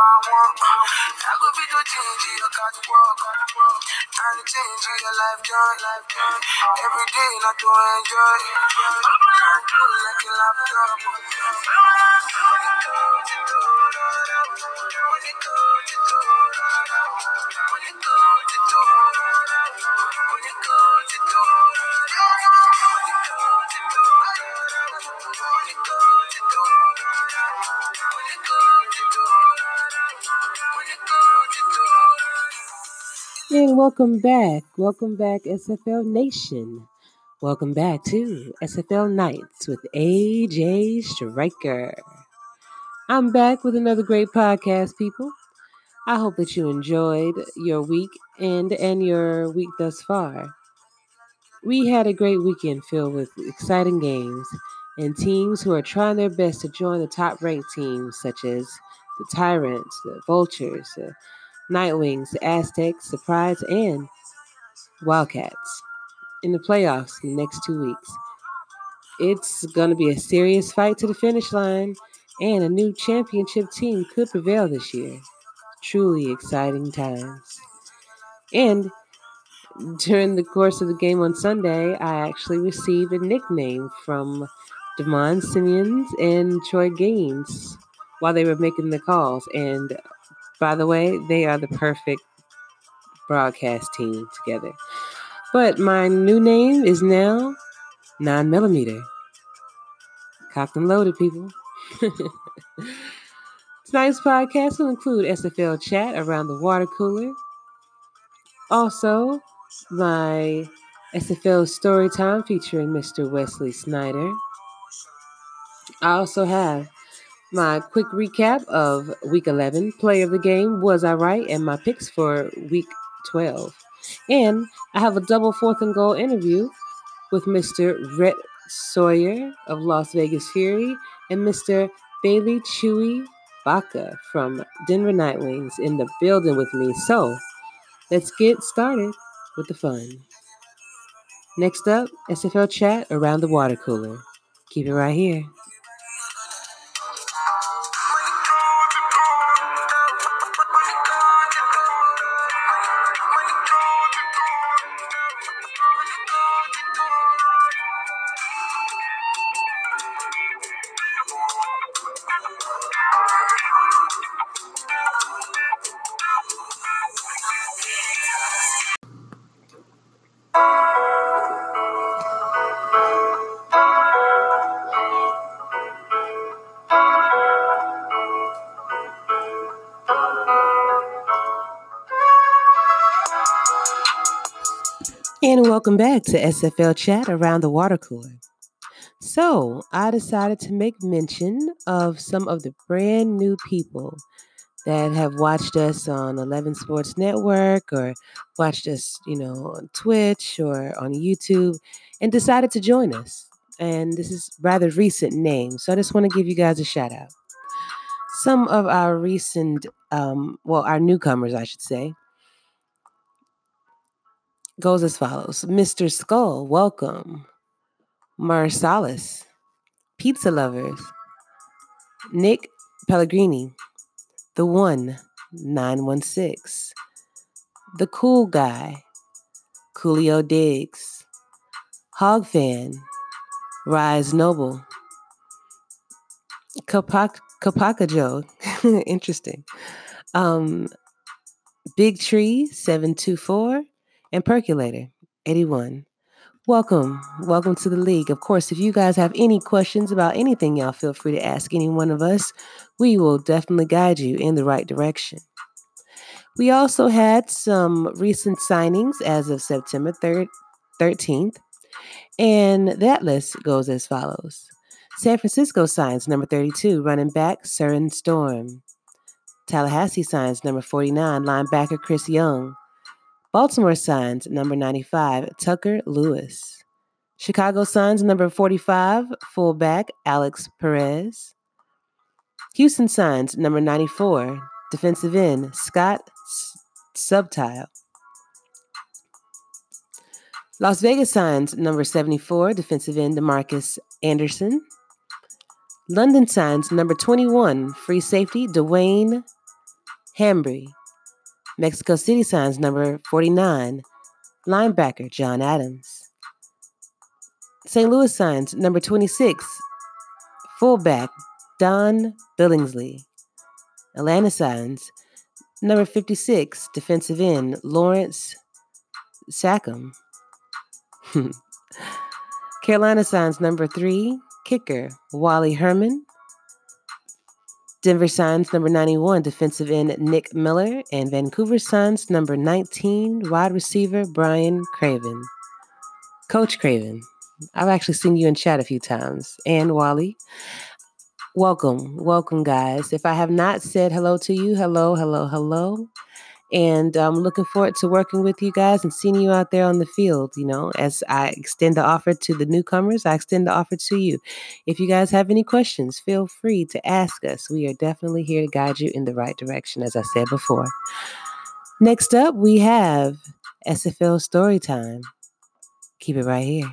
part one. I go be to change your catwalk and change your life journey. Every day, not to enjoy. Cool like a laptop. And welcome back. Welcome back, SFL Nation. Welcome back to SFL Nights with AJ Striker. I'm back with another great podcast, people. I hope that you enjoyed your week and and your week thus far. We had a great weekend filled with exciting games and teams who are trying their best to join the top ranked teams such as the Tyrants, the Vultures, the Nightwings, the Aztecs, Prides, and Wildcats in the playoffs in the next two weeks. It's going to be a serious fight to the finish line, and a new championship team could prevail this year. Truly exciting times. And during the course of the game on Sunday, I actually received a nickname from Devon Simeons and Troy Gaines while they were making the calls. And by the way, they are the perfect broadcast team together. But my new name is now 9 millimeter. Cocked and loaded, people. Tonight's podcast will include SFL chat around the water cooler. Also, my SFL story time featuring Mr. Wesley Snyder. I also have my quick recap of week 11, play of the game, was I right, and my picks for week 12. And I have a double fourth and goal interview with Mr. Rhett Sawyer of Las Vegas Fury and Mr. Bailey Chewy Bacca from Denver Nightwings in the building with me. So let's get started with the fun. Next up, SFL chat around the water cooler. Keep it right here. And welcome back to SFL Chat around the water cooler. So, I decided to make mention of some of the brand new people that have watched us on 11 Sports Network or watched us, you know, on Twitch or on YouTube and decided to join us. And this is rather recent names. So, I just want to give you guys a shout out. Some of our recent, um, well, our newcomers, I should say, goes as follows Mr. Skull, welcome. Marsalis, Pizza Lovers, Nick Pellegrini, The One, 916, The Cool Guy, Coolio Diggs, Hog Fan, Rise Noble, Kapak- Kapaka Joe, interesting. Um, Big Tree 724 and Percolator 81. Welcome. Welcome to the league. Of course, if you guys have any questions about anything, y'all feel free to ask any one of us. We will definitely guide you in the right direction. We also had some recent signings as of September 3rd, 13th, and that list goes as follows. San Francisco signs number 32, running back Surin Storm. Tallahassee signs number 49, linebacker Chris Young. Baltimore signs number 95, Tucker Lewis. Chicago signs number 45, fullback Alex Perez. Houston signs number 94, defensive end Scott Subtile. Las Vegas signs number 74, defensive end Demarcus Anderson. London signs number 21, free safety Dwayne Hambry. Mexico City signs number 49, linebacker John Adams. St. Louis signs number 26, fullback Don Billingsley. Atlanta signs number 56, defensive end Lawrence Sackham. Carolina signs number three, kicker Wally Herman. Denver signs number 91, defensive end Nick Miller. And Vancouver signs number 19, wide receiver Brian Craven. Coach Craven, I've actually seen you in chat a few times. And Wally, welcome, welcome, guys. If I have not said hello to you, hello, hello, hello. And I'm looking forward to working with you guys and seeing you out there on the field. You know, as I extend the offer to the newcomers, I extend the offer to you. If you guys have any questions, feel free to ask us. We are definitely here to guide you in the right direction, as I said before. Next up, we have SFL Story Time. Keep it right here.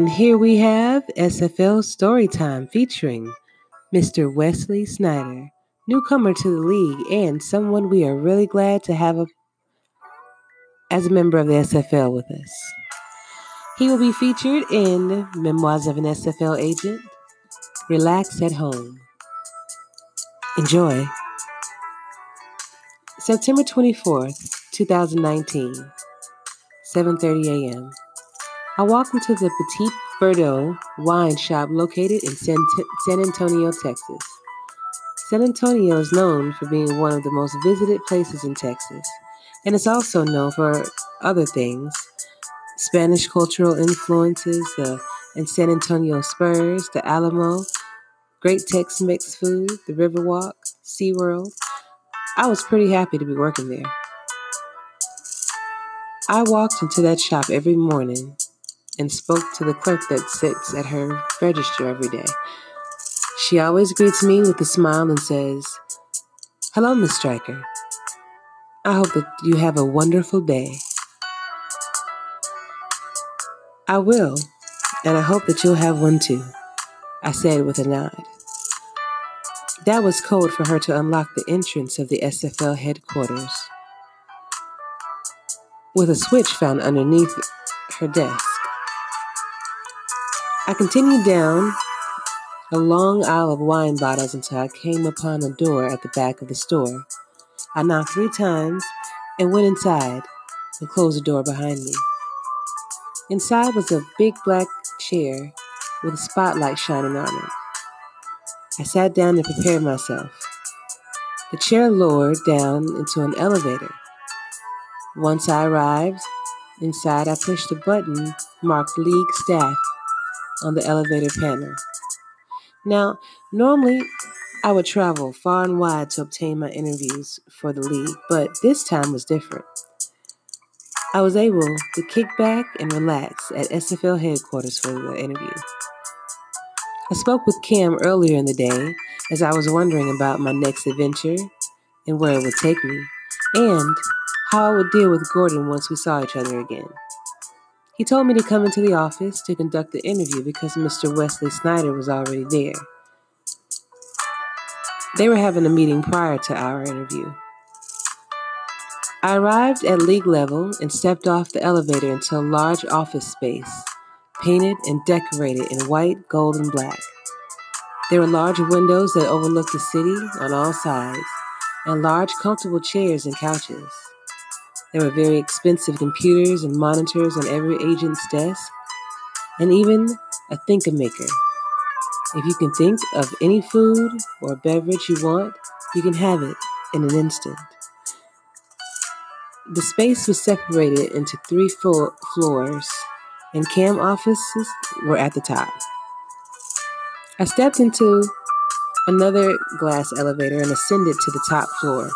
And here we have SFL Storytime featuring Mr. Wesley Snyder, newcomer to the league and someone we are really glad to have a, as a member of the SFL with us. He will be featured in Memoirs of an SFL Agent, Relax at Home. Enjoy. September 24th, 2019, 7:30 a.m. I walked into the Petit Verdot wine shop located in San, San Antonio, Texas. San Antonio is known for being one of the most visited places in Texas, and it's also known for other things Spanish cultural influences, the and San Antonio Spurs, the Alamo, great Tex Mex food, the Riverwalk, SeaWorld. I was pretty happy to be working there. I walked into that shop every morning and spoke to the clerk that sits at her register every day. She always greets me with a smile and says, Hello, Miss Striker. I hope that you have a wonderful day. I will, and I hope that you'll have one too, I said with a nod. That was code for her to unlock the entrance of the SFL headquarters with a switch found underneath her desk. I continued down a long aisle of wine bottles until I came upon a door at the back of the store. I knocked three times and went inside and closed the door behind me. Inside was a big black chair with a spotlight shining on it. I sat down and prepared myself. The chair lowered down into an elevator. Once I arrived inside, I pushed a button marked League Staff on the elevator panel. Now, normally I would travel far and wide to obtain my interviews for the league, but this time was different. I was able to kick back and relax at SFL headquarters for the interview. I spoke with Cam earlier in the day as I was wondering about my next adventure and where it would take me, and how I would deal with Gordon once we saw each other again. He told me to come into the office to conduct the interview because Mr. Wesley Snyder was already there. They were having a meeting prior to our interview. I arrived at league level and stepped off the elevator into a large office space, painted and decorated in white, gold, and black. There were large windows that overlooked the city on all sides, and large, comfortable chairs and couches. There were very expensive computers and monitors on every agent's desk, and even a Think-A-Maker. If you can think of any food or beverage you want, you can have it in an instant. The space was separated into three floors, and cam offices were at the top. I stepped into another glass elevator and ascended to the top floor.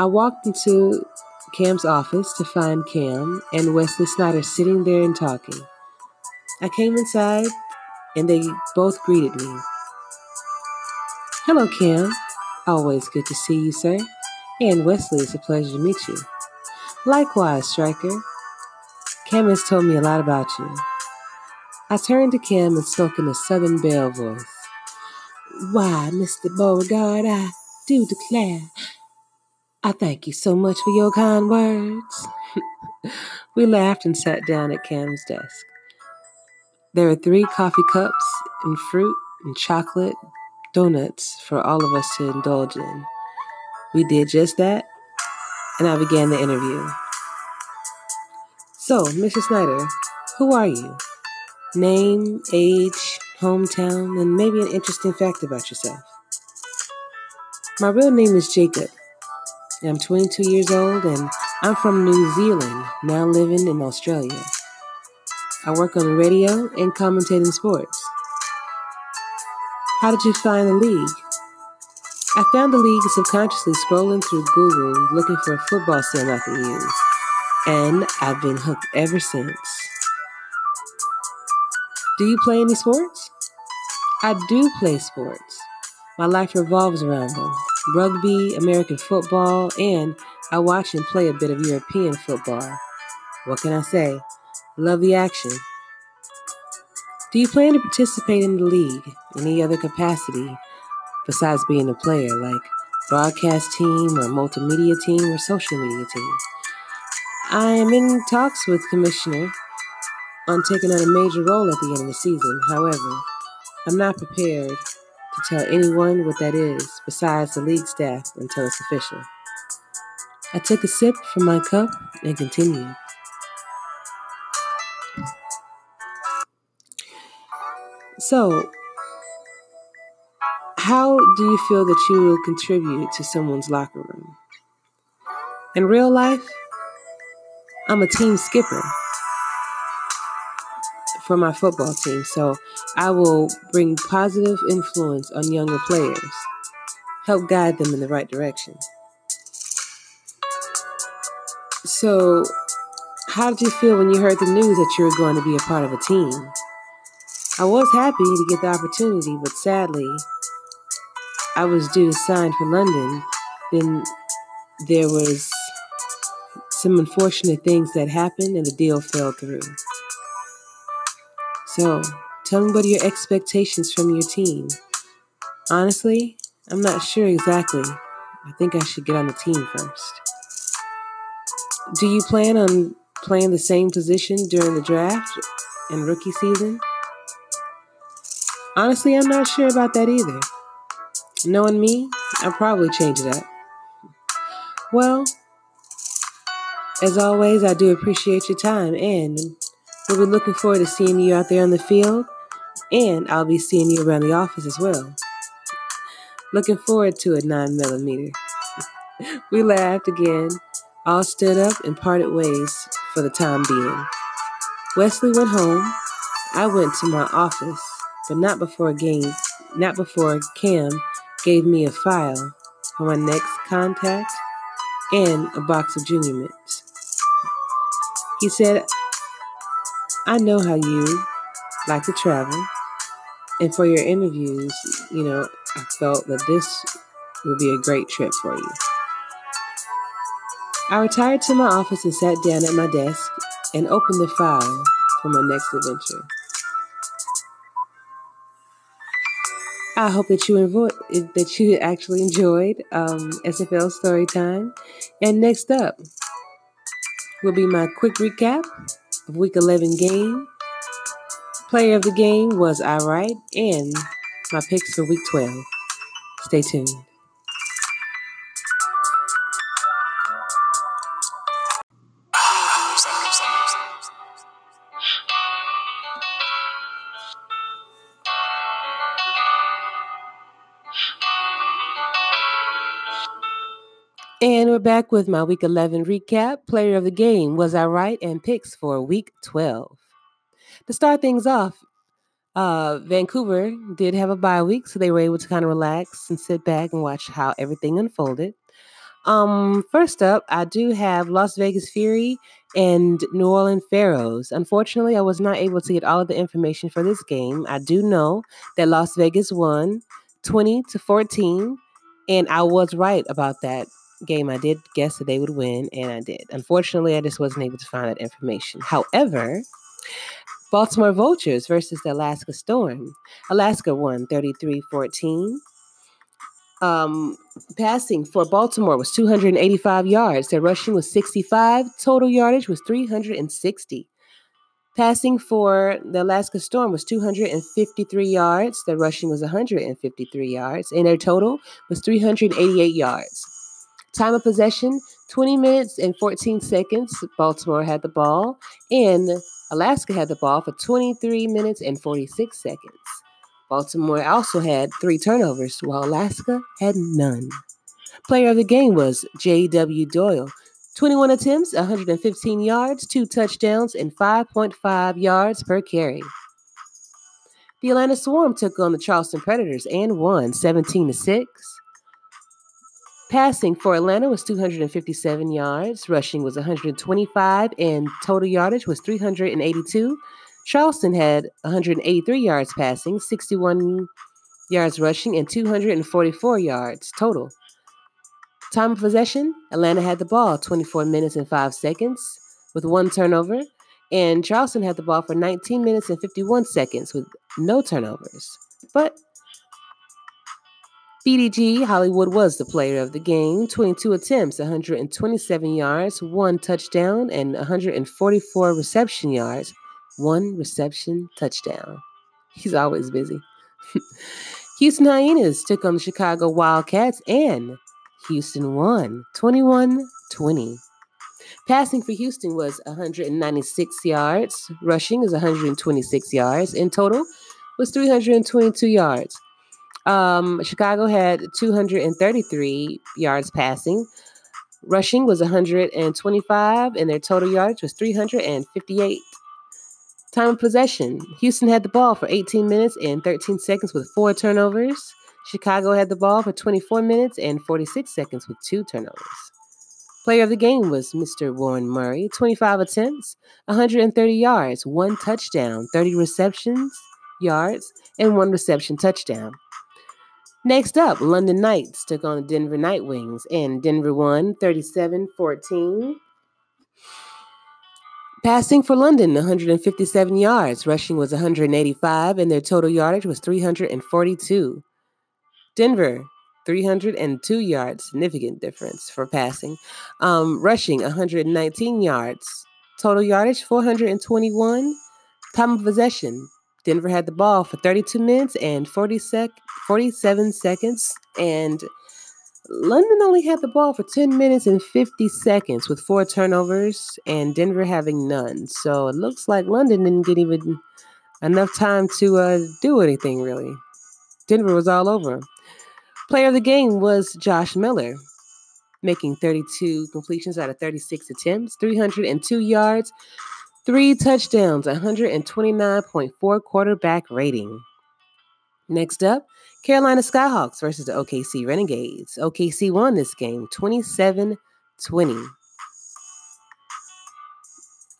I walked into Cam's office to find Cam and Wesley Snyder sitting there and talking. I came inside and they both greeted me. Hello, Cam. Always good to see you, sir. And Wesley, it's a pleasure to meet you. Likewise, Striker. Cam has told me a lot about you. I turned to Cam and spoke in a Southern Belle voice. Why, Mr. Beauregard, I do declare, I thank you so much for your kind words. we laughed and sat down at Cam's desk. There were three coffee cups and fruit and chocolate donuts for all of us to indulge in. We did just that, and I began the interview. So, Mr. Snyder, who are you? Name, age, hometown, and maybe an interesting fact about yourself. My real name is Jacob. I'm 22 years old and I'm from New Zealand, now living in Australia. I work on the radio and commentating sports. How did you find the league? I found the league subconsciously scrolling through Google looking for a football sim I can use, and I've been hooked ever since. Do you play any sports? I do play sports. My life revolves around them rugby, American football, and I watch and play a bit of European football. What can I say? Love the action. Do you plan to participate in the league in any other capacity besides being a player, like broadcast team or multimedia team or social media team? I am in talks with Commissioner on taking on a major role at the end of the season. However, I'm not prepared to tell anyone what that is besides the league staff until it's official. I took a sip from my cup and continued. So, how do you feel that you will contribute to someone's locker room? In real life, I'm a team skipper for my football team, so I will bring positive influence on younger players, help guide them in the right direction. So, how did you feel when you heard the news that you were going to be a part of a team? I was happy to get the opportunity, but sadly, I was due to sign for London. Then there was some unfortunate things that happened and the deal fell through. So, tell me what are your expectations from your team? Honestly, I'm not sure exactly. I think I should get on the team first. Do you plan on playing the same position during the draft and rookie season? Honestly, I'm not sure about that either. Knowing me, I'll probably change it up. Well, as always, I do appreciate your time and we'll be looking forward to seeing you out there on the field and I'll be seeing you around the office as well. Looking forward to a 9 millimeter. we laughed again, all stood up and parted ways for the time being. Wesley went home. I went to my office but not before game, not before Cam gave me a file for my next contact and a box of junior mints. He said, I know how you like to travel, and for your interviews, you know, I felt that this would be a great trip for you. I retired to my office and sat down at my desk and opened the file for my next adventure. I hope that you enjoyed that you actually enjoyed um, SFL story time. And next up will be my quick recap of Week 11 game. Player of the game was I right, and my picks for Week 12. Stay tuned. And we're back with my week 11 recap. Player of the game, was I right? And picks for week 12. To start things off, Uh, Vancouver did have a bye week, so they were able to kind of relax and sit back and watch how everything unfolded. Um, first up, I do have Las Vegas Fury and New Orleans Pharaohs. Unfortunately, I was not able to get all of the information for this game. I do know that Las Vegas won 20 to 14, and I was right about that game. I did guess that they would win, and I did. Unfortunately, I just wasn't able to find that information. However, Baltimore Vultures versus the Alaska Storm. Alaska won 33 14. Um, passing for Baltimore was 285 yards. Their rushing was 65. Total yardage was 360. Passing for the Alaska Storm was 253 yards. Their rushing was 153 yards. And their total was 388 yards. Time of possession 20 minutes and 14 seconds. Baltimore had the ball. And Alaska had the ball for 23 minutes and 46 seconds. Baltimore also had three turnovers, while Alaska had none. Player of the game was J.W. Doyle. 21 attempts, 115 yards, two touchdowns, and 5.5 yards per carry. The Atlanta Swarm took on the Charleston Predators and won 17 to 6. Passing for Atlanta was 257 yards, rushing was 125, and total yardage was 382. Charleston had 183 yards passing, 61 yards rushing, and 244 yards total. Time of possession Atlanta had the ball 24 minutes and 5 seconds with one turnover, and Charleston had the ball for 19 minutes and 51 seconds with no turnovers. But BDG Hollywood was the player of the game 22 attempts, 127 yards, one touchdown, and 144 reception yards one reception touchdown. He's always busy. Houston Hyenas took on the Chicago Wildcats and Houston won 21 20. Passing for Houston was 196 yards, rushing is 126 yards, in total was 322 yards. Um, Chicago had 233 yards passing. Rushing was 125, and their total yards was 358. Time of possession Houston had the ball for 18 minutes and 13 seconds with four turnovers. Chicago had the ball for 24 minutes and 46 seconds with two turnovers. Player of the game was Mr. Warren Murray, 25 attempts, 130 yards, one touchdown, 30 receptions, yards, and one reception touchdown. Next up, London Knights took on the Denver Nightwings, and Denver won 37 14. Passing for London, 157 yards. Rushing was 185, and their total yardage was 342. Denver, 302 yards. Significant difference for passing. Um, rushing, 119 yards. Total yardage, 421. Time of possession. Denver had the ball for 32 minutes and 40 sec- 47 seconds, and London only had the ball for 10 minutes and 50 seconds with four turnovers and Denver having none. So it looks like London didn't get even enough time to uh, do anything really. Denver was all over. Player of the game was Josh Miller, making 32 completions out of 36 attempts, 302 yards, three touchdowns, 129.4 quarterback rating. Next up, Carolina Skyhawks versus the OKC Renegades. OKC won this game 27 20.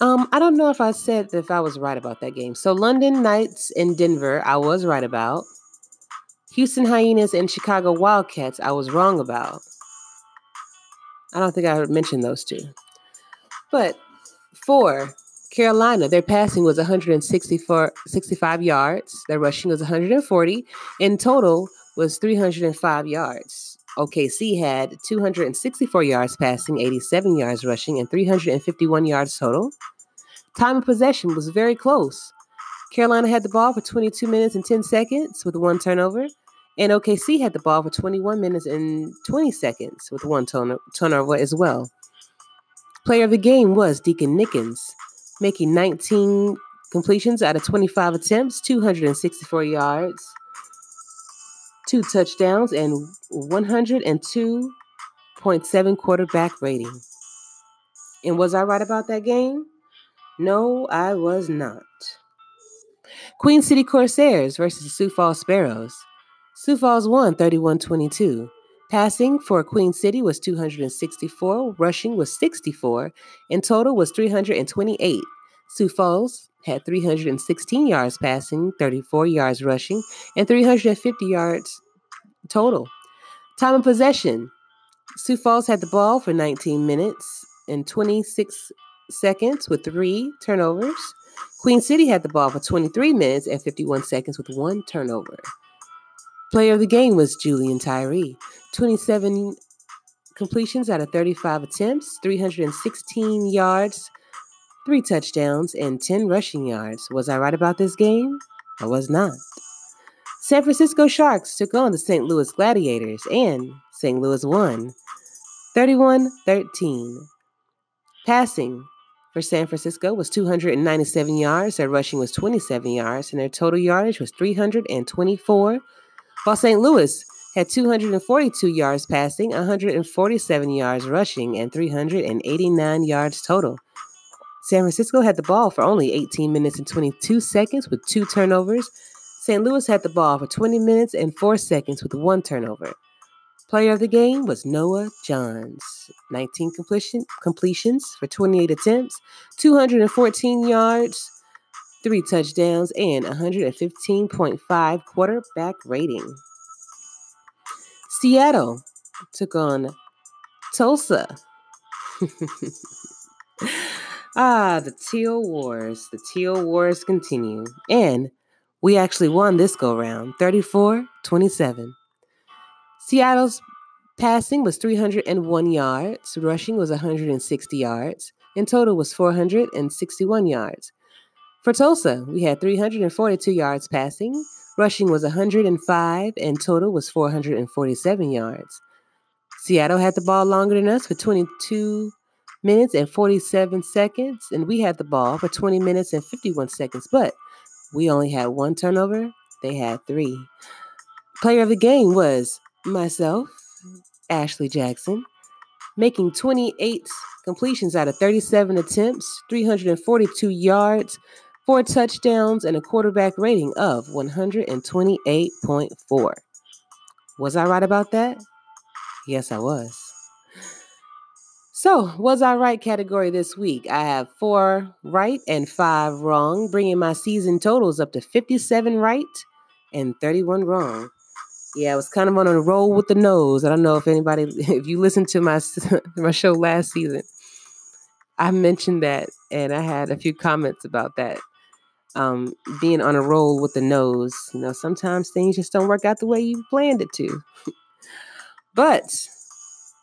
Um, I don't know if I said if I was right about that game. So London Knights and Denver, I was right about. Houston Hyenas and Chicago Wildcats, I was wrong about. I don't think I mentioned those two. But for Carolina, their passing was 164, 65 yards. Their rushing was 140. In total was 305 yards. OKC had 264 yards passing, 87 yards rushing, and 351 yards total. Time of possession was very close. Carolina had the ball for 22 minutes and 10 seconds with one turnover, and OKC had the ball for 21 minutes and 20 seconds with one turnover as well. Player of the game was Deacon Nickens making 19 completions out of 25 attempts, 264 yards, two touchdowns, and 102.7 quarterback rating. And was I right about that game? No, I was not. Queen City Corsairs versus Sioux Falls Sparrows. Sioux Falls won 31 22. Passing for Queen City was 264, rushing was 64, and total was 328. Sioux Falls had 316 yards passing, 34 yards rushing, and 350 yards total. Time of possession Sioux Falls had the ball for 19 minutes and 26 seconds with three turnovers. Queen City had the ball for 23 minutes and 51 seconds with one turnover. Player of the game was Julian Tyree. 27 completions out of 35 attempts, 316 yards, three touchdowns, and 10 rushing yards. Was I right about this game? I was not. San Francisco Sharks took on the St. Louis Gladiators, and St. Louis won 31 13. Passing for San Francisco was 297 yards, their rushing was 27 yards, and their total yardage was 324, while St. Louis had 242 yards passing, 147 yards rushing, and 389 yards total. San Francisco had the ball for only 18 minutes and 22 seconds with two turnovers. St. Louis had the ball for 20 minutes and 4 seconds with one turnover. Player of the game was Noah Johns. 19 completion, completions for 28 attempts, 214 yards, 3 touchdowns, and 115.5 quarterback rating. Seattle took on Tulsa. ah, the Teal Wars. The Teal Wars continue. And we actually won this go round 34 27. Seattle's passing was 301 yards, rushing was 160 yards, and total was 461 yards. For Tulsa, we had 342 yards passing, rushing was 105, and total was 447 yards. Seattle had the ball longer than us for 22 minutes and 47 seconds, and we had the ball for 20 minutes and 51 seconds, but we only had one turnover. They had three. Player of the game was myself, Ashley Jackson, making 28 completions out of 37 attempts, 342 yards, four touchdowns, and a quarterback rating of 128.4. Was I right about that? Yes, I was. So, was I right category this week? I have four right and five wrong, bringing my season totals up to 57 right and 31 wrong. Yeah, I was kind of on a roll with the nose. I don't know if anybody, if you listened to my my show last season, I mentioned that, and I had a few comments about that. Um, being on a roll with the nose, you know, sometimes things just don't work out the way you planned it to. but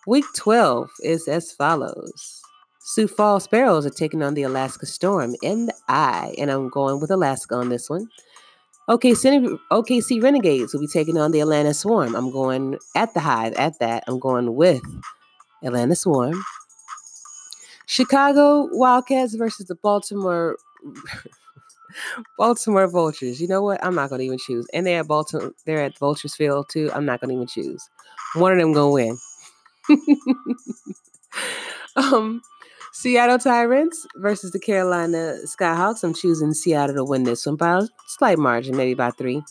Week 12 is as follows. Sioux Falls Sparrows are taking on the Alaska Storm in the eye, and I'm going with Alaska on this one. OKC, OKC Renegades will be taking on the Atlanta Swarm. I'm going at the Hive, at that. I'm going with Atlanta Swarm. Chicago Wildcats versus the Baltimore Baltimore Vultures. You know what? I'm not to even choose. And they're at Baltimore. They're at Vultures Field too. I'm not to even choose. One of them to win. um, Seattle Tyrants versus the Carolina Skyhawks. I'm choosing Seattle to win this one by a slight margin, maybe by three.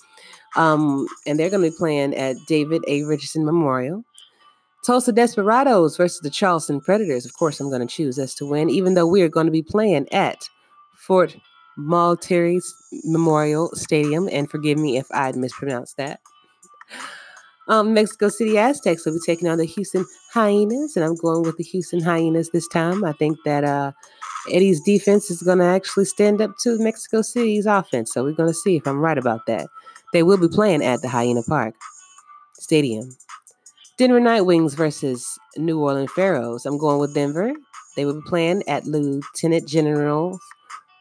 Um, and they're to be playing at David A. Richardson Memorial. Tulsa Desperados versus the Charleston Predators. Of course, I'm going to choose us to win, even though we are going to be playing at Fort Moultrie Memorial Stadium. And forgive me if I mispronounced that. Um, Mexico City Aztecs will be taking on the Houston Hyenas, and I'm going with the Houston Hyenas this time. I think that uh, Eddie's defense is going to actually stand up to Mexico City's offense, so we're going to see if I'm right about that. They will be playing at the Hyena Park Stadium. Denver Nightwings versus New Orleans Pharaohs. I'm going with Denver. They will be playing at Lieutenant General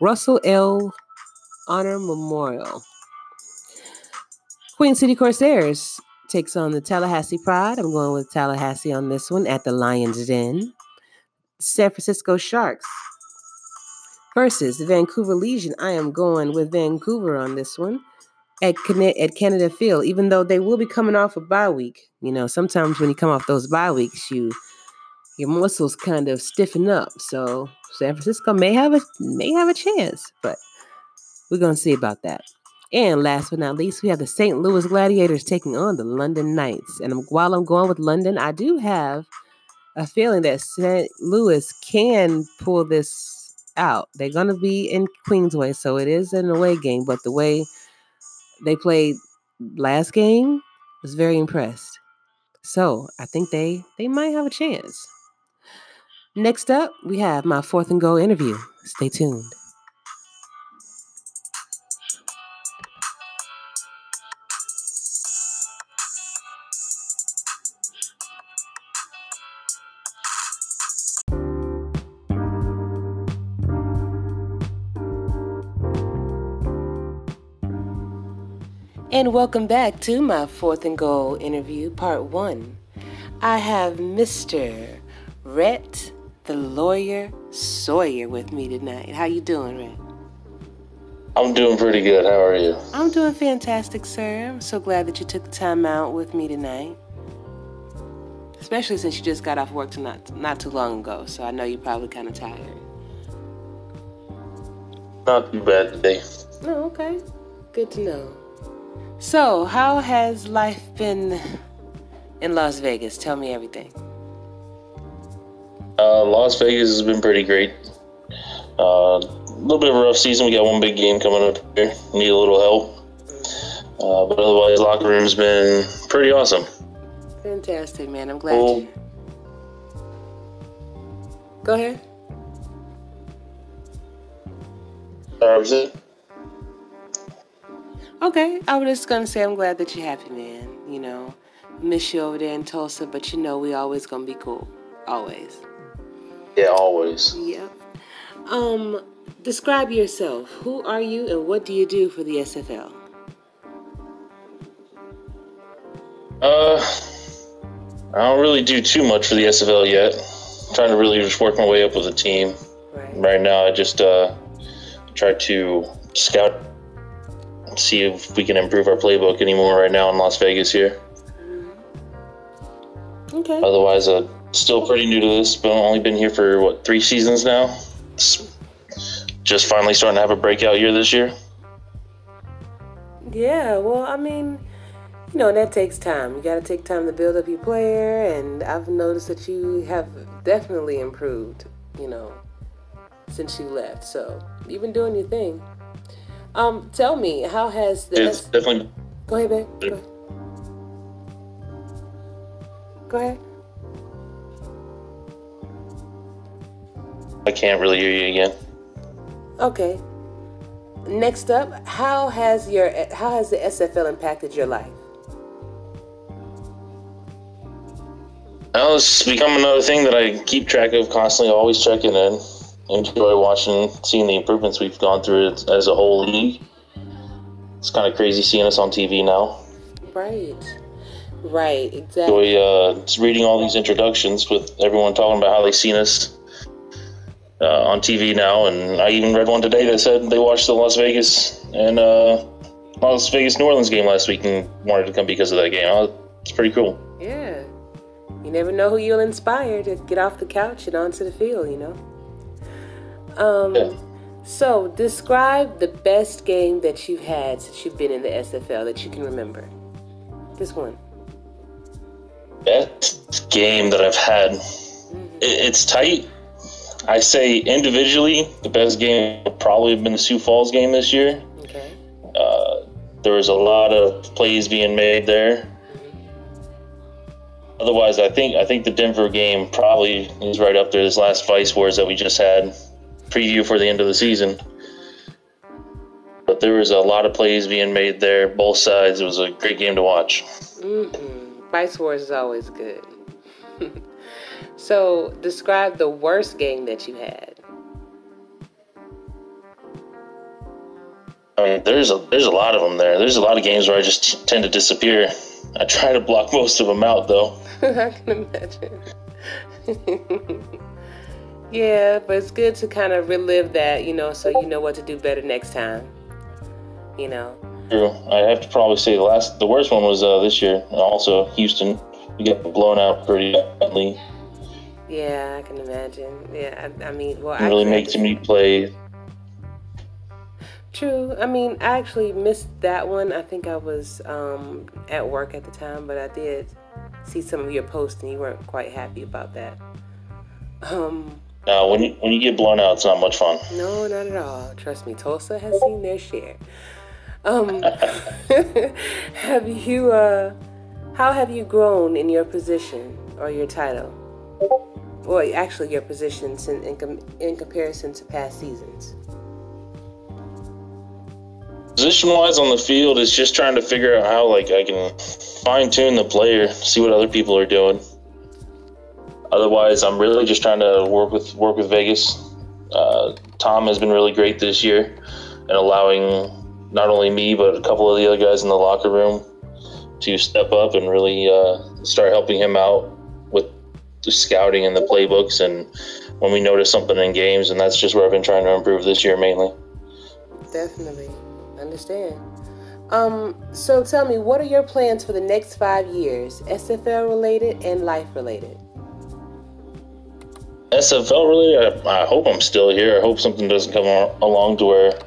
Russell L. Honor Memorial. Queen City Corsairs takes on the Tallahassee Pride. I'm going with Tallahassee on this one at the Lions Den. San Francisco Sharks versus the Vancouver Legion. I am going with Vancouver on this one at at Canada Field, even though they will be coming off a bye week. You know, sometimes when you come off those bye weeks, you your muscles kind of stiffen up. So San Francisco may have a may have a chance, but we're gonna see about that. And last but not least, we have the St. Louis Gladiators taking on the London Knights. And while I'm going with London, I do have a feeling that St. Louis can pull this out. They're going to be in Queensway, so it is an away game, but the way they played last game was very impressed. So I think they they might have a chance. Next up, we have my fourth and goal interview. Stay tuned. And welcome back to my fourth and goal interview, part one. I have Mr. Rhett, the lawyer Sawyer, with me tonight. How you doing, Rhett? I'm doing pretty good. How are you? I'm doing fantastic, sir. I'm so glad that you took the time out with me tonight. Especially since you just got off work not not too long ago, so I know you're probably kind of tired. Not too bad today. Oh, okay. Good to know. So, how has life been in Las Vegas? Tell me everything. Uh, Las Vegas has been pretty great. Uh, a little bit of a rough season. We got one big game coming up here. Need a little help. Uh, but otherwise, locker room's been pretty awesome. Fantastic, man. I'm glad well, you. Go ahead. Uh. Okay, I was just gonna say I'm glad that you're happy, man. You know, miss you over there in Tulsa, but you know we always gonna be cool, always. Yeah, always. Yep. Um, describe yourself. Who are you, and what do you do for the SFL? Uh, I don't really do too much for the SFL yet. I'm trying to really just work my way up with the team. Right. Right now, I just uh try to scout see if we can improve our playbook anymore right now in Las Vegas here. Okay. Otherwise, uh, still pretty new to this, but only been here for what three seasons now. just finally starting to have a breakout year this year. Yeah, well, I mean, you know, that takes time. You got to take time to build up your player, and I've noticed that you have definitely improved. You know, since you left, so you've been doing your thing. Um, tell me, how has this? It's definitely. Go ahead, babe. Go ahead. Go ahead. I can't really hear you again. Okay. Next up, how has your how has the SFL impacted your life? Well, it's become another thing that I keep track of constantly, always checking in enjoy watching, seeing the improvements we've gone through as a whole league. It's kind of crazy seeing us on TV now. Right. Right, exactly. Enjoy uh, reading all these introductions with everyone talking about how they've seen us uh, on TV now, and I even read one today that said they watched the Las Vegas and uh, Las Vegas New Orleans game last week and wanted to come because of that game. Oh, it's pretty cool. Yeah, you never know who you'll inspire to get off the couch and onto the field. You know. Um, yeah. So, describe the best game that you've had since you've been in the SFL that you can remember. This one. Best game that I've had. Mm-hmm. It's tight. I say individually, the best game would probably have been the Sioux Falls game this year. Okay. Uh, there was a lot of plays being made there. Mm-hmm. Otherwise, I think I think the Denver game probably is right up there. This last Vice Wars that we just had preview for the end of the season. But there was a lot of plays being made there, both sides. It was a great game to watch. Mm-hmm. Vice Wars is always good. so, describe the worst game that you had. I mean, there's a there's a lot of them there. There's a lot of games where I just t- tend to disappear. I try to block most of them out, though. I can imagine. Yeah, but it's good to kind of relive that, you know, so you know what to do better next time. You know. True. I have to probably say the last, the worst one was uh, this year. Also, Houston, we got blown out pretty badly. Yeah, I can imagine. Yeah, I, I mean, well, Didn't I really make too many plays. True. I mean, I actually missed that one. I think I was um, at work at the time, but I did see some of your posts, and you weren't quite happy about that. Um, no, when you when you get blown out, it's not much fun. No, not at all. Trust me, Tulsa has seen their share. Um, have you? Uh, how have you grown in your position or your title? Well, actually, your positions in, in, in comparison to past seasons. Position wise on the field is just trying to figure out how like I can fine tune the player, see what other people are doing. Otherwise, I'm really just trying to work with work with Vegas. Uh, Tom has been really great this year, and allowing not only me but a couple of the other guys in the locker room to step up and really uh, start helping him out the scouting and the playbooks and when we notice something in games and that's just where I've been trying to improve this year mainly. Definitely understand. Um, so tell me, what are your plans for the next five years, SFL related and life related? SFL related, I, I hope I'm still here. I hope something doesn't come along to where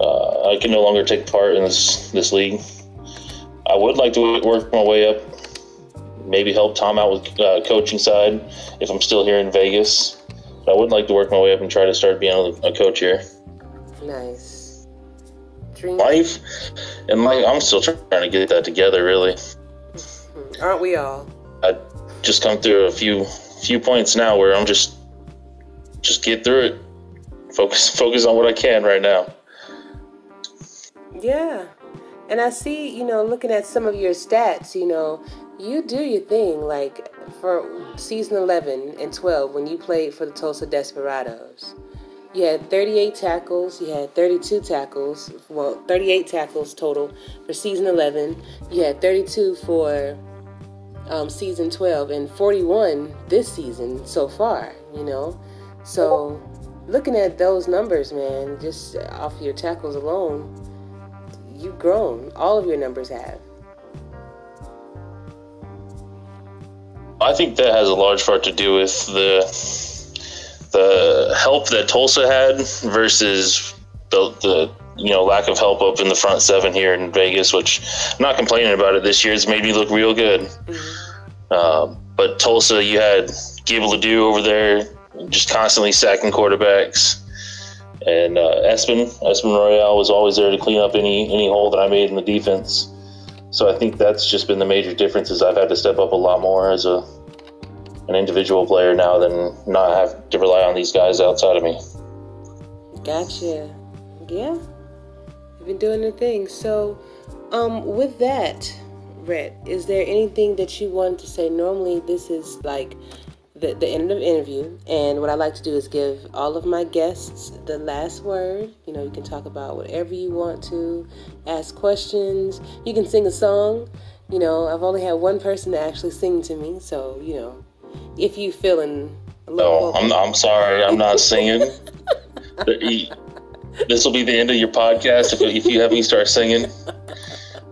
uh, I can no longer take part in this this league. I would like to work my way up, maybe help Tom out with uh, coaching side if I'm still here in Vegas. But I would like to work my way up and try to start being a coach here. Nice. Dream. Life and like I'm still trying to get that together really. Mm-hmm. aren't we all? I just come through a few few points now where I'm just just get through it. Focus focus on what I can right now. Yeah. And I see you know looking at some of your stats you know you do your thing like for season 11 and 12 when you played for the Tulsa Desperados you had 38 tackles. You had 32 tackles. Well, 38 tackles total for season 11. You had 32 for um, season 12 and 41 this season so far, you know? So looking at those numbers, man, just off your tackles alone, you've grown. All of your numbers have. I think that has a large part to do with the the help that Tulsa had versus the, the you know lack of help up in the front seven here in Vegas, which I'm not complaining about it this year. It's made me look real good. Mm-hmm. Uh, but Tulsa, you had Gable do over there, just constantly sacking quarterbacks. And uh, Espen, Espen Royale was always there to clean up any any hole that I made in the defense. So I think that's just been the major difference. Is I've had to step up a lot more as a an individual player now than not have to rely on these guys outside of me. Gotcha. Yeah. You've been doing the thing. So, um, with that, Rhett, is there anything that you want to say? Normally, this is like the, the end of the interview, and what I like to do is give all of my guests the last word. You know, you can talk about whatever you want to, ask questions, you can sing a song. You know, I've only had one person to actually sing to me, so you know, if you feeling no oh, I'm, I'm sorry. I'm not singing. This will be the end of your podcast if, if you have me start singing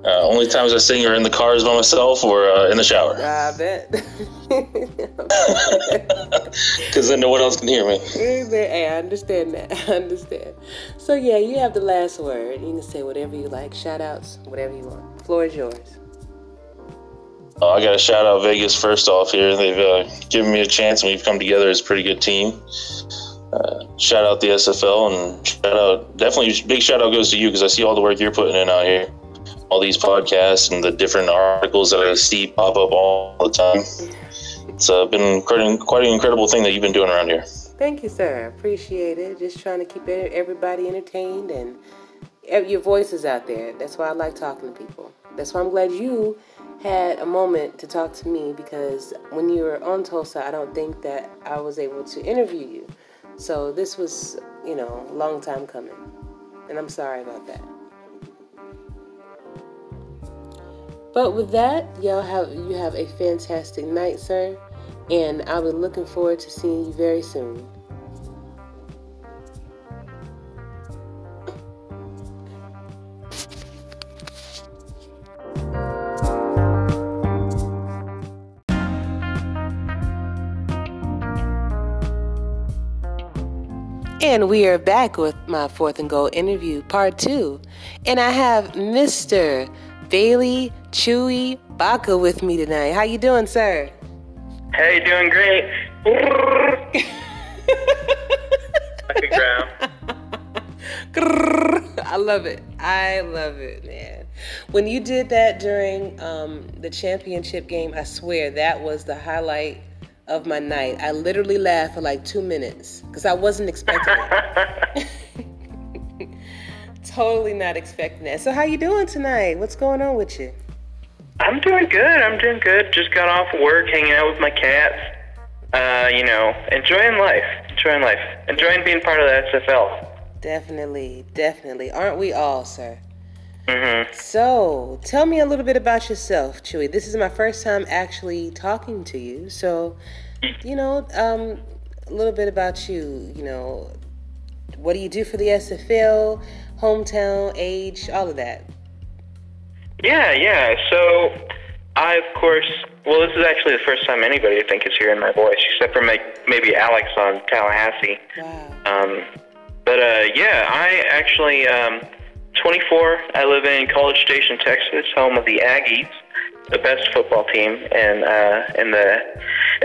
uh, only times I sing are in the cars by myself or uh, in the shower. I bet. Because then no one else can hear me. Hey, I understand that. I understand. So, yeah, you have the last word. You can say whatever you like, shout outs, whatever you want. The floor is yours. Uh, I got to shout out Vegas first off here. They've uh, given me a chance, and we've come together as a pretty good team. Uh, shout out the SFL, and shout out definitely big shout out goes to you because I see all the work you're putting in out here, all these podcasts and the different articles that I see pop up all the time. It's uh, been quite, quite an incredible thing that you've been doing around here. Thank you, sir. I appreciate it. Just trying to keep everybody entertained and your voice is out there. That's why I like talking to people. That's why I'm glad you had a moment to talk to me because when you were on Tulsa, I don't think that I was able to interview you. So this was, you know, a long time coming. And I'm sorry about that. But with that, y'all have you have a fantastic night, sir. And I'll be looking forward to seeing you very soon. And we are back with my fourth and goal interview, part two. And I have Mr. Bailey Chewy Bacca with me tonight. How you doing, sir? Hey, doing great. I love it. I love it, man. When you did that during um, the championship game, I swear that was the highlight of my night. I literally laughed for like two minutes because I wasn't expecting it. totally not expecting that. So how you doing tonight? What's going on with you? I'm doing good. I'm doing good. Just got off work, hanging out with my cats. Uh, you know, enjoying life. Enjoying life. Enjoying being part of the SFL. Definitely, definitely. Aren't we all, sir? Mm-hmm. So, tell me a little bit about yourself, Chewy. This is my first time actually talking to you. So, you know, um, a little bit about you. You know, what do you do for the SFL, hometown, age, all of that? Yeah, yeah. So, I, of course, well, this is actually the first time anybody, I think, is hearing my voice, except for maybe Alex on Tallahassee. Wow. Um, but uh, yeah, I actually um, 24. I live in College Station, Texas, home of the Aggies, the best football team in uh, in the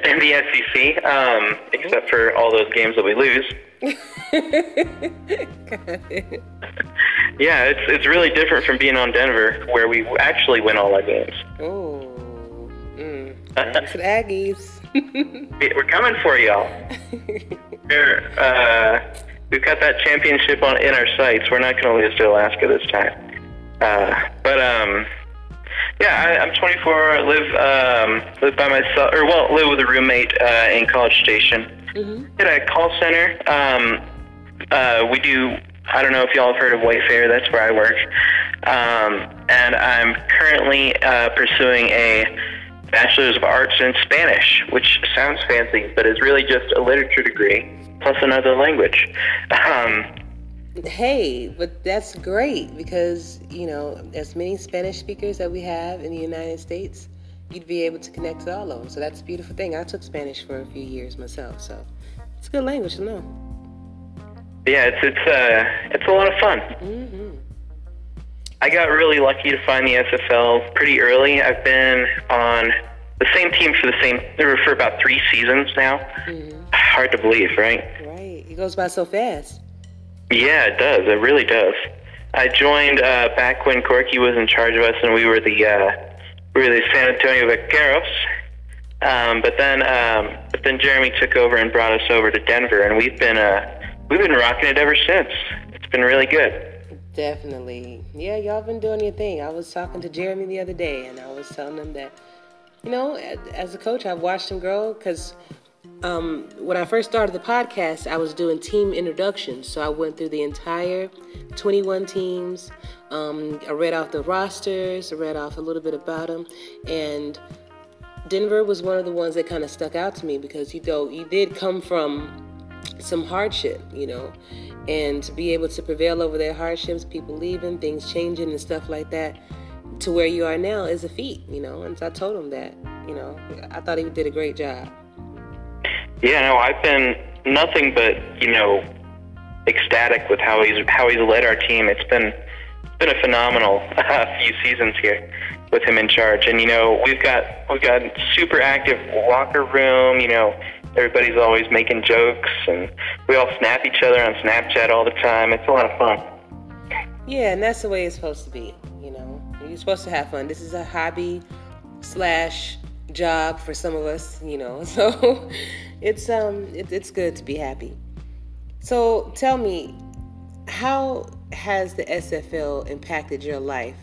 in the SEC, um, except for all those games that we lose. yeah, it's it's really different from being on Denver, where we actually win all our games. Oh, mm. for the Aggies. We're coming for y'all. We're, uh, we've got that championship on in our sights. We're not going to lose to Alaska this time. Uh, but um, yeah, I, I'm 24. I live um, live by myself, or well, live with a roommate uh, in College Station. Mm-hmm. At a call center, um, uh, we do. I don't know if y'all have heard of Wayfair. That's where I work, um, and I'm currently uh, pursuing a bachelor's of arts in Spanish, which sounds fancy, but is really just a literature degree plus another language. Um, hey, but that's great because, you know, as many Spanish speakers that we have in the United States, you'd be able to connect to all of them. So that's a beautiful thing. I took Spanish for a few years myself, so it's a good language to know. Yeah, it's it's uh it's a lot of fun. Mm-hmm. I got really lucky to find the SFL pretty early. I've been on the same team for the same for about three seasons now. Mm-hmm. Hard to believe, right? Right. It goes by so fast. Yeah, it does. It really does. I joined uh, back when Corky was in charge of us, and we were the uh, the San Antonio Vaqueros. Um, but then, um, but then Jeremy took over and brought us over to Denver, and we've been uh, we've been rocking it ever since. It's been really good. Definitely, yeah. Y'all been doing your thing. I was talking to Jeremy the other day, and I was telling him that, you know, as a coach, I've watched him grow because um, when I first started the podcast, I was doing team introductions. So I went through the entire 21 teams. Um, I read off the rosters, I read off a little bit about them. And Denver was one of the ones that kind of stuck out to me because you know you did come from some hardship, you know, and to be able to prevail over their hardships, people leaving, things changing, and stuff like that, to where you are now is a feat, you know. And so I told him that, you know, I thought he did a great job. Yeah, no, I've been nothing but you know ecstatic with how he's how he's led our team. It's been it's been a phenomenal uh, few seasons here with him in charge. And you know we've got we've got super active locker room. You know everybody's always making jokes, and we all snap each other on Snapchat all the time. It's a lot of fun. Yeah, and that's the way it's supposed to be. You know, you're supposed to have fun. This is a hobby slash job for some of us. You know, so it's um it, it's good to be happy. So tell me, how has the SFL impacted your life?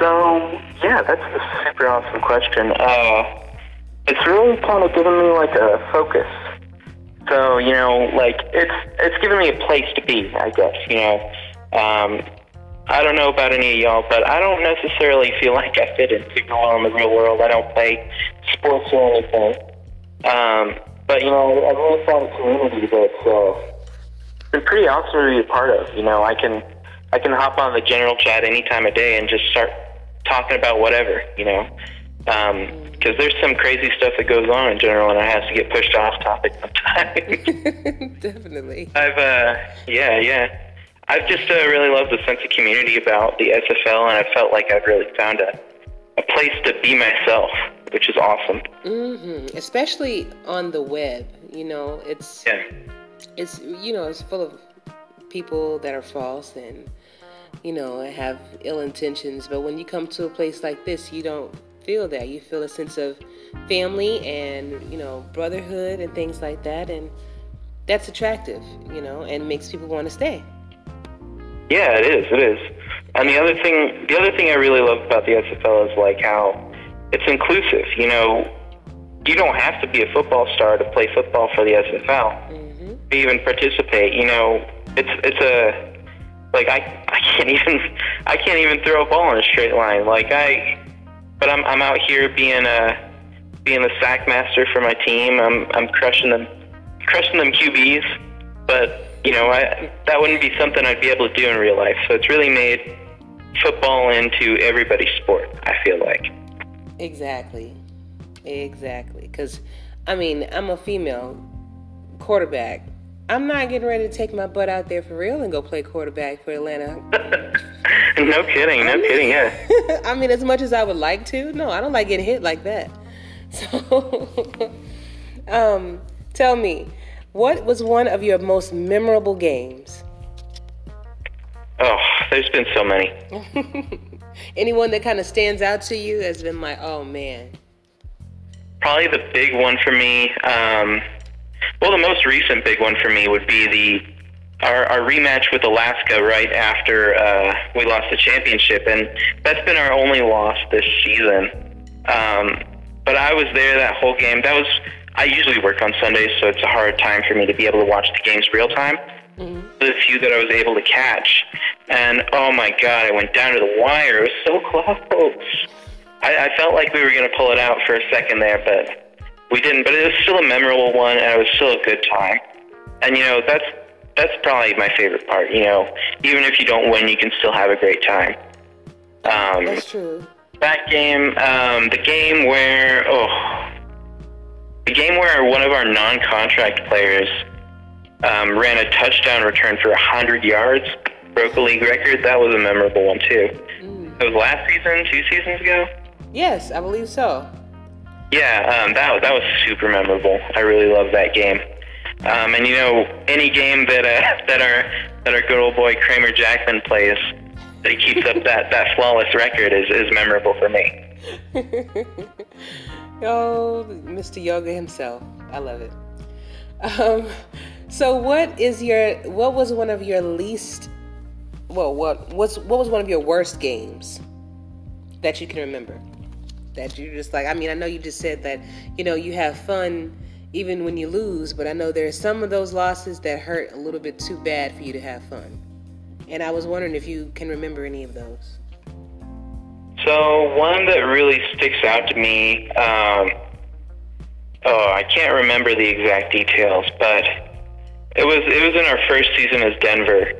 So yeah, that's a super awesome question. Uh, it's really kind of given me like a focus. So you know, like it's it's given me a place to be, I guess. You know, um, I don't know about any of y'all, but I don't necessarily feel like I fit in super well in the real world. I don't play sports or anything. Um, but you know, I really found a community that's uh, been pretty awesome to be a part of. You know, I can I can hop on the general chat any time of day and just start talking about whatever. You know, um, because there's some crazy stuff that goes on in general, and I have to get pushed off topic sometimes. Definitely. I've uh, yeah, yeah. I've just uh, really loved the sense of community about the SFL, and I felt like I've really found a a place to be myself, which is awesome. Mm-hmm. Especially on the web, you know, it's Yeah. it's you know it's full of people that are false and you know have ill intentions. But when you come to a place like this, you don't feel that. You feel a sense of family and you know brotherhood and things like that, and that's attractive, you know, and makes people want to stay. Yeah, it is. It is. And the other thing, the other thing I really love about the SFL is like how it's inclusive. You know, you don't have to be a football star to play football for the SFL. Mm-hmm. To even participate, you know, it's it's a like I I can't even I can't even throw a ball in a straight line. Like I, but I'm I'm out here being a being the sack master for my team. I'm I'm crushing them crushing them QBs, but you know I that wouldn't be something I'd be able to do in real life. So it's really made football into everybody's sport. I feel like. Exactly. Exactly. Because, I mean, I'm a female quarterback. I'm not getting ready to take my butt out there for real and go play quarterback for Atlanta. no kidding, no kidding, yeah. I mean, as much as I would like to, no, I don't like getting hit like that. So, um, tell me, what was one of your most memorable games? Oh, there's been so many. Anyone that kind of stands out to you has been like, oh man. Probably the big one for me. Um, well, the most recent big one for me would be the our, our rematch with Alaska right after uh, we lost the championship, and that's been our only loss this season. Um, but I was there that whole game. That was I usually work on Sundays, so it's a hard time for me to be able to watch the games real time. Mm-hmm. The few that I was able to catch, and oh my god, I went down to the wire. It was so close. I, I felt like we were going to pull it out for a second there, but we didn't. But it was still a memorable one, and it was still a good time. And you know, that's that's probably my favorite part. You know, even if you don't win, you can still have a great time. Um, That's true. that game, um, the game where oh, the game where one of our non-contract players um, ran a touchdown return for hundred yards, broke a league record. That was a memorable one too. Mm. It was last season, two seasons ago. Yes, I believe so. Yeah, um, that was- that was super memorable. I really love that game. Um, and you know, any game that uh, that our that our good old boy Kramer Jackman plays, that he keeps up that, that flawless record is, is memorable for me. oh, Mr. Yoga himself. I love it. Um, so what is your what was one of your least well what what's what was one of your worst games that you can remember? That you just like I mean I know you just said that you know you have fun even when you lose, but I know there's some of those losses that hurt a little bit too bad for you to have fun. And I was wondering if you can remember any of those. So one that really sticks out to me, um, oh, I can't remember the exact details, but it was it was in our first season as Denver.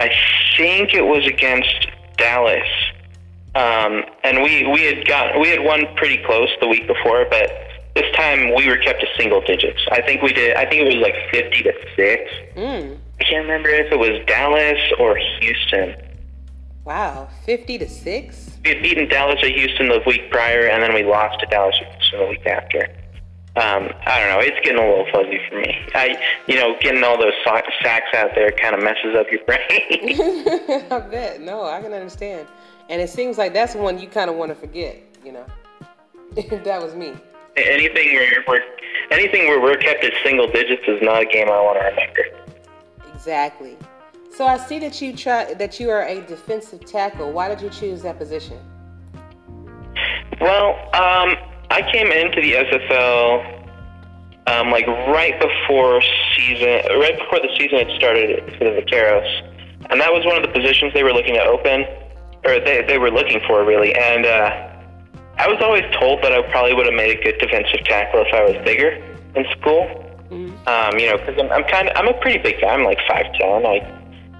I think it was against Dallas, um, and we we had got we had won pretty close the week before, but this time we were kept to single digits. I think we did. I think it was like fifty to six. Mm. I can't remember if it was Dallas or Houston. Wow, 50 to 6? We had beaten Dallas or Houston the week prior, and then we lost to Dallas or Houston the week after. Um, I don't know. It's getting a little fuzzy for me. I, you know, getting all those sa- sacks out there kind of messes up your brain. I bet. No, I can understand. And it seems like that's one you kind of want to forget, you know. If that was me. anything where we're anything where we're kept at single digits is not a game I want to remember. Exactly. So I see that you try that you are a defensive tackle. Why did you choose that position? Well, um, I came into the SFL um, like right before season, right before the season had started for the Vaqueros, and that was one of the positions they were looking to open, or they they were looking for really. And uh, I was always told that I probably would have made a good defensive tackle if I was bigger in school. Um, you know, because I'm, I'm kind of I'm a pretty big guy. I'm like five ten. I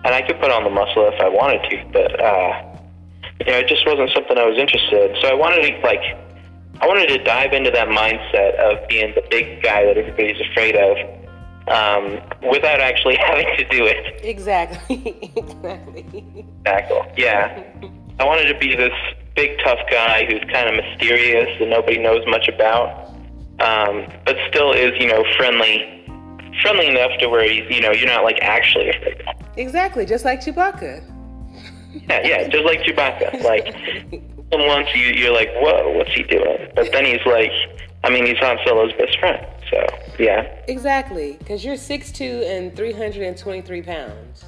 and I could put on the muscle if I wanted to, but uh, you know, it just wasn't something I was interested. in. So I wanted to like I wanted to dive into that mindset of being the big guy that everybody's afraid of, um, without actually having to do it. Exactly. exactly. Tackle. Yeah. I wanted to be this big tough guy who's kind of mysterious and nobody knows much about, um, but still is you know friendly, friendly enough to where you know you're not like actually afraid. Exactly, just like Chewbacca. Yeah, yeah, just like Chewbacca. Like once you you're like, whoa, what's he doing? But then he's like, I mean, he's Han Solo's best friend. So yeah. Exactly, because you're six two and 323 pounds.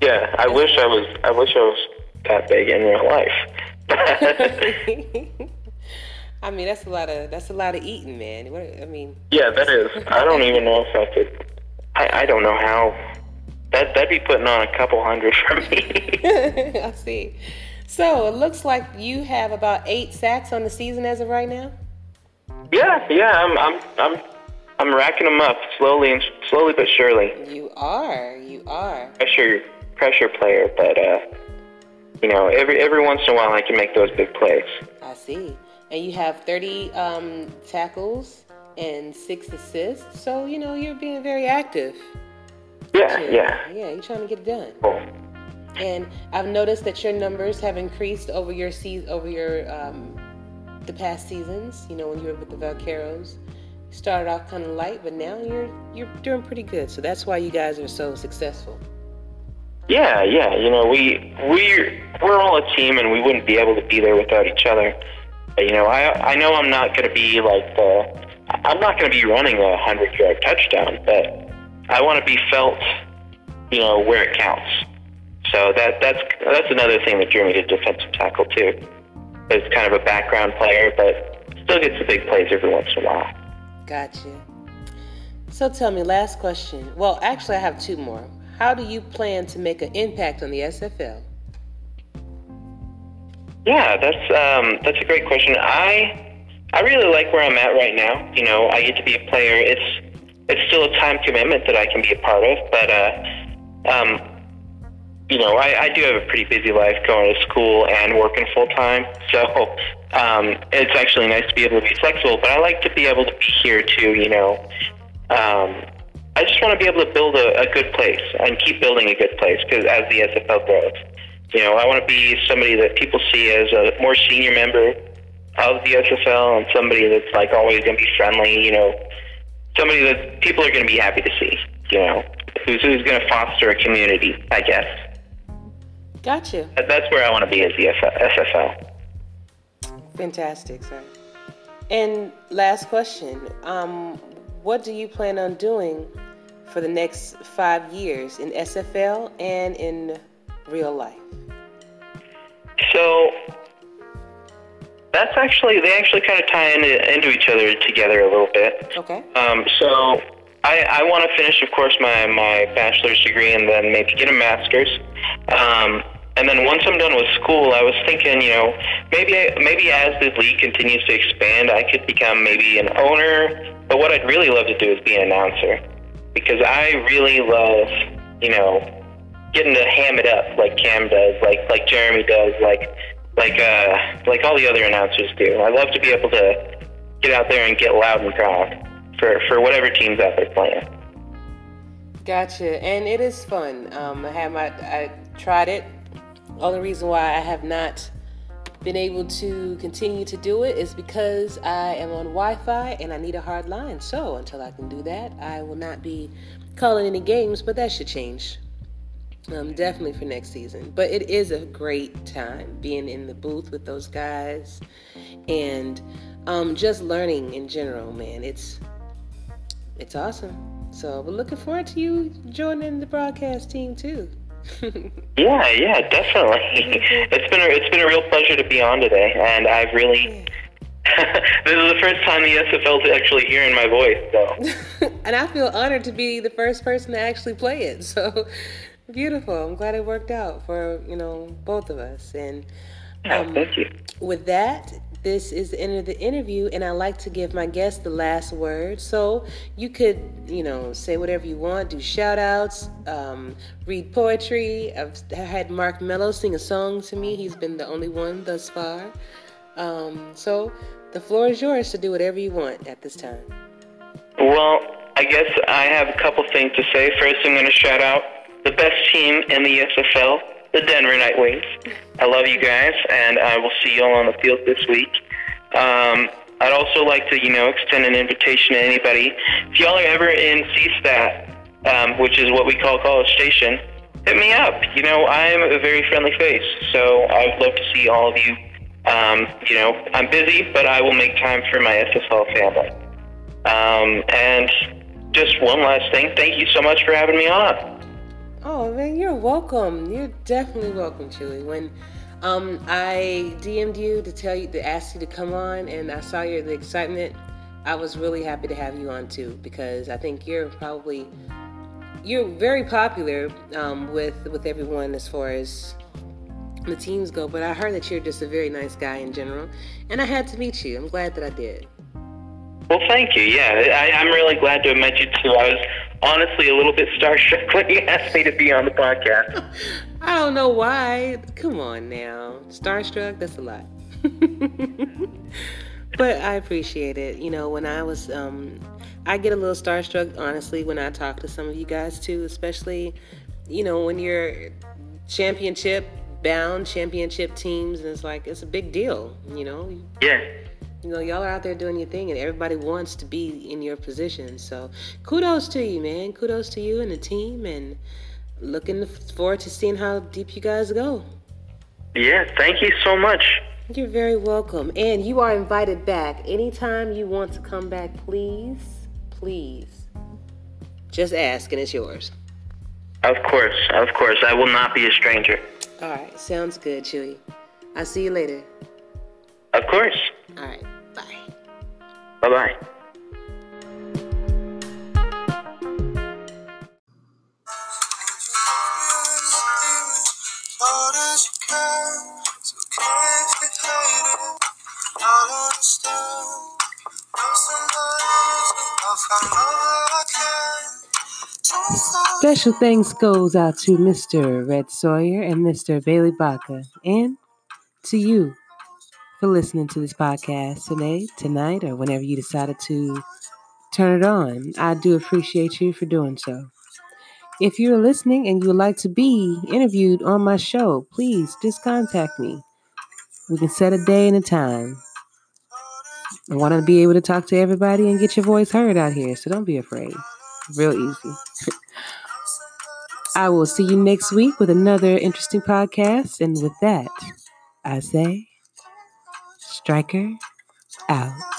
Yeah, I wish I was. I wish I was that big in real life. I mean, that's a lot of that's a lot of eating, man. What, I mean. Yeah, that is. I don't even know if I could. I, I don't know how. That that'd be putting on a couple hundred for me. I see. So it looks like you have about eight sacks on the season as of right now. Yeah, yeah, I'm I'm I'm I'm racking them up slowly and slowly but surely. You are, you are. Pressure pressure player, but uh, you know, every every once in a while I can make those big plays. I see. And you have 30 um, tackles and six assists, so you know you're being very active. Yeah, yeah. Yeah, you're trying to get it done. Cool. And I've noticed that your numbers have increased over your season, over your um, the past seasons. You know, when you were with the Vaqueros, you started off kind of light, but now you're you're doing pretty good. So that's why you guys are so successful. Yeah, yeah. You know, we we we're all a team, and we wouldn't be able to be there without each other. You know, I I know I'm not going to be like the I'm not going to be running a hundred yard touchdown, but I want to be felt, you know, where it counts. So that that's that's another thing that drew me to defensive tackle too. It's kind of a background player, but still gets the big plays every once in a while. Gotcha. So tell me, last question. Well, actually, I have two more. How do you plan to make an impact on the SFL? Yeah, that's um, that's a great question. I I really like where I'm at right now. You know, I get to be a player. It's it's still a time commitment that I can be a part of, but uh, um, you know, I, I do have a pretty busy life going to school and working full time. So um, it's actually nice to be able to be flexible. But I like to be able to be here too. You know, um, I just want to be able to build a, a good place and keep building a good place because as the SFL grows, you know, I want to be somebody that people see as a more senior member of the SFL and somebody that's like always going to be friendly. You know, somebody that people are going to be happy to see. You know, who's who's going to foster a community, I guess. Gotcha. That's where I want to be as the SFL. Fantastic, sir. And last question: um, What do you plan on doing for the next five years in SFL and in real life? So that's actually they actually kind of tie into, into each other together a little bit. Okay. Um, so I, I want to finish, of course, my, my bachelor's degree and then maybe get a master's. Um, and then once I'm done with school, I was thinking, you know, maybe maybe as the league continues to expand, I could become maybe an owner. But what I'd really love to do is be an announcer because I really love, you know, getting to ham it up like Cam does, like like Jeremy does, like like uh like all the other announcers do. I love to be able to get out there and get loud and proud for for whatever teams out there playing. Gotcha, and it is fun. Um, I have my I tried it. Only reason why I have not been able to continue to do it is because I am on Wi-Fi and I need a hard line. So until I can do that, I will not be calling any games. But that should change. Um, definitely for next season. But it is a great time being in the booth with those guys and um, just learning in general, man. It's it's awesome. So we're looking forward to you joining the broadcast team too. yeah, yeah, definitely. It's been a, it's been a real pleasure to be on today, and I've really. this is the first time the SFL is actually hearing my voice, so. and I feel honored to be the first person to actually play it. So beautiful. I'm glad it worked out for you know both of us. And um, thank you. With that, this is the end of the interview, and I like to give my guests the last word. So you could, you know, say whatever you want, do shout outs, um, read poetry. I've had Mark Mello sing a song to me. He's been the only one thus far. Um, so the floor is yours to do whatever you want at this time. Well, I guess I have a couple things to say. First, I'm going to shout out the best team in the SFL, the Denver Nightwings. I love you guys, and I will see you all on the field this week. Um, I'd also like to, you know, extend an invitation to anybody. If y'all are ever in CSTAT, um, which is what we call College Station, hit me up. You know, I'm a very friendly face, so I'd love to see all of you. Um, you know, I'm busy, but I will make time for my SFL family. Um, and just one last thing, thank you so much for having me on. Oh man, you're welcome. You're definitely welcome, Chewy. When um, I DM'd you to tell you to ask you to come on, and I saw your the excitement. I was really happy to have you on too because I think you're probably you're very popular um, with with everyone as far as the teams go. But I heard that you're just a very nice guy in general, and I had to meet you. I'm glad that I did. Well, thank you. Yeah, I, I'm really glad to have met you too. I was honestly a little bit starstruck when you asked me to be on the podcast. I don't know why. Come on now, starstruck. That's a lot. but I appreciate it. You know, when I was um, I get a little starstruck, honestly, when I talk to some of you guys too, especially, you know, when you're championship bound, championship teams, and it's like, it's a big deal, you know? Yeah. You know, y'all are out there doing your thing, and everybody wants to be in your position. So, kudos to you, man. Kudos to you and the team, and looking forward to seeing how deep you guys go. Yeah, thank you so much. You're very welcome. And you are invited back anytime you want to come back, please please. Just ask and it's yours. Of course, of course. I will not be a stranger. All right, sounds good, Chewy. I'll see you later. Of course. All right, bye. Bye. Special thanks goes out to Mr. Rhett Sawyer and Mr. Bailey Bacca, and to you for listening to this podcast today, tonight, or whenever you decided to turn it on. I do appreciate you for doing so. If you're listening and you would like to be interviewed on my show, please just contact me. We can set a day and a time. I want to be able to talk to everybody and get your voice heard out here, so don't be afraid. Real easy. I will see you next week with another interesting podcast. And with that, I say, Striker out.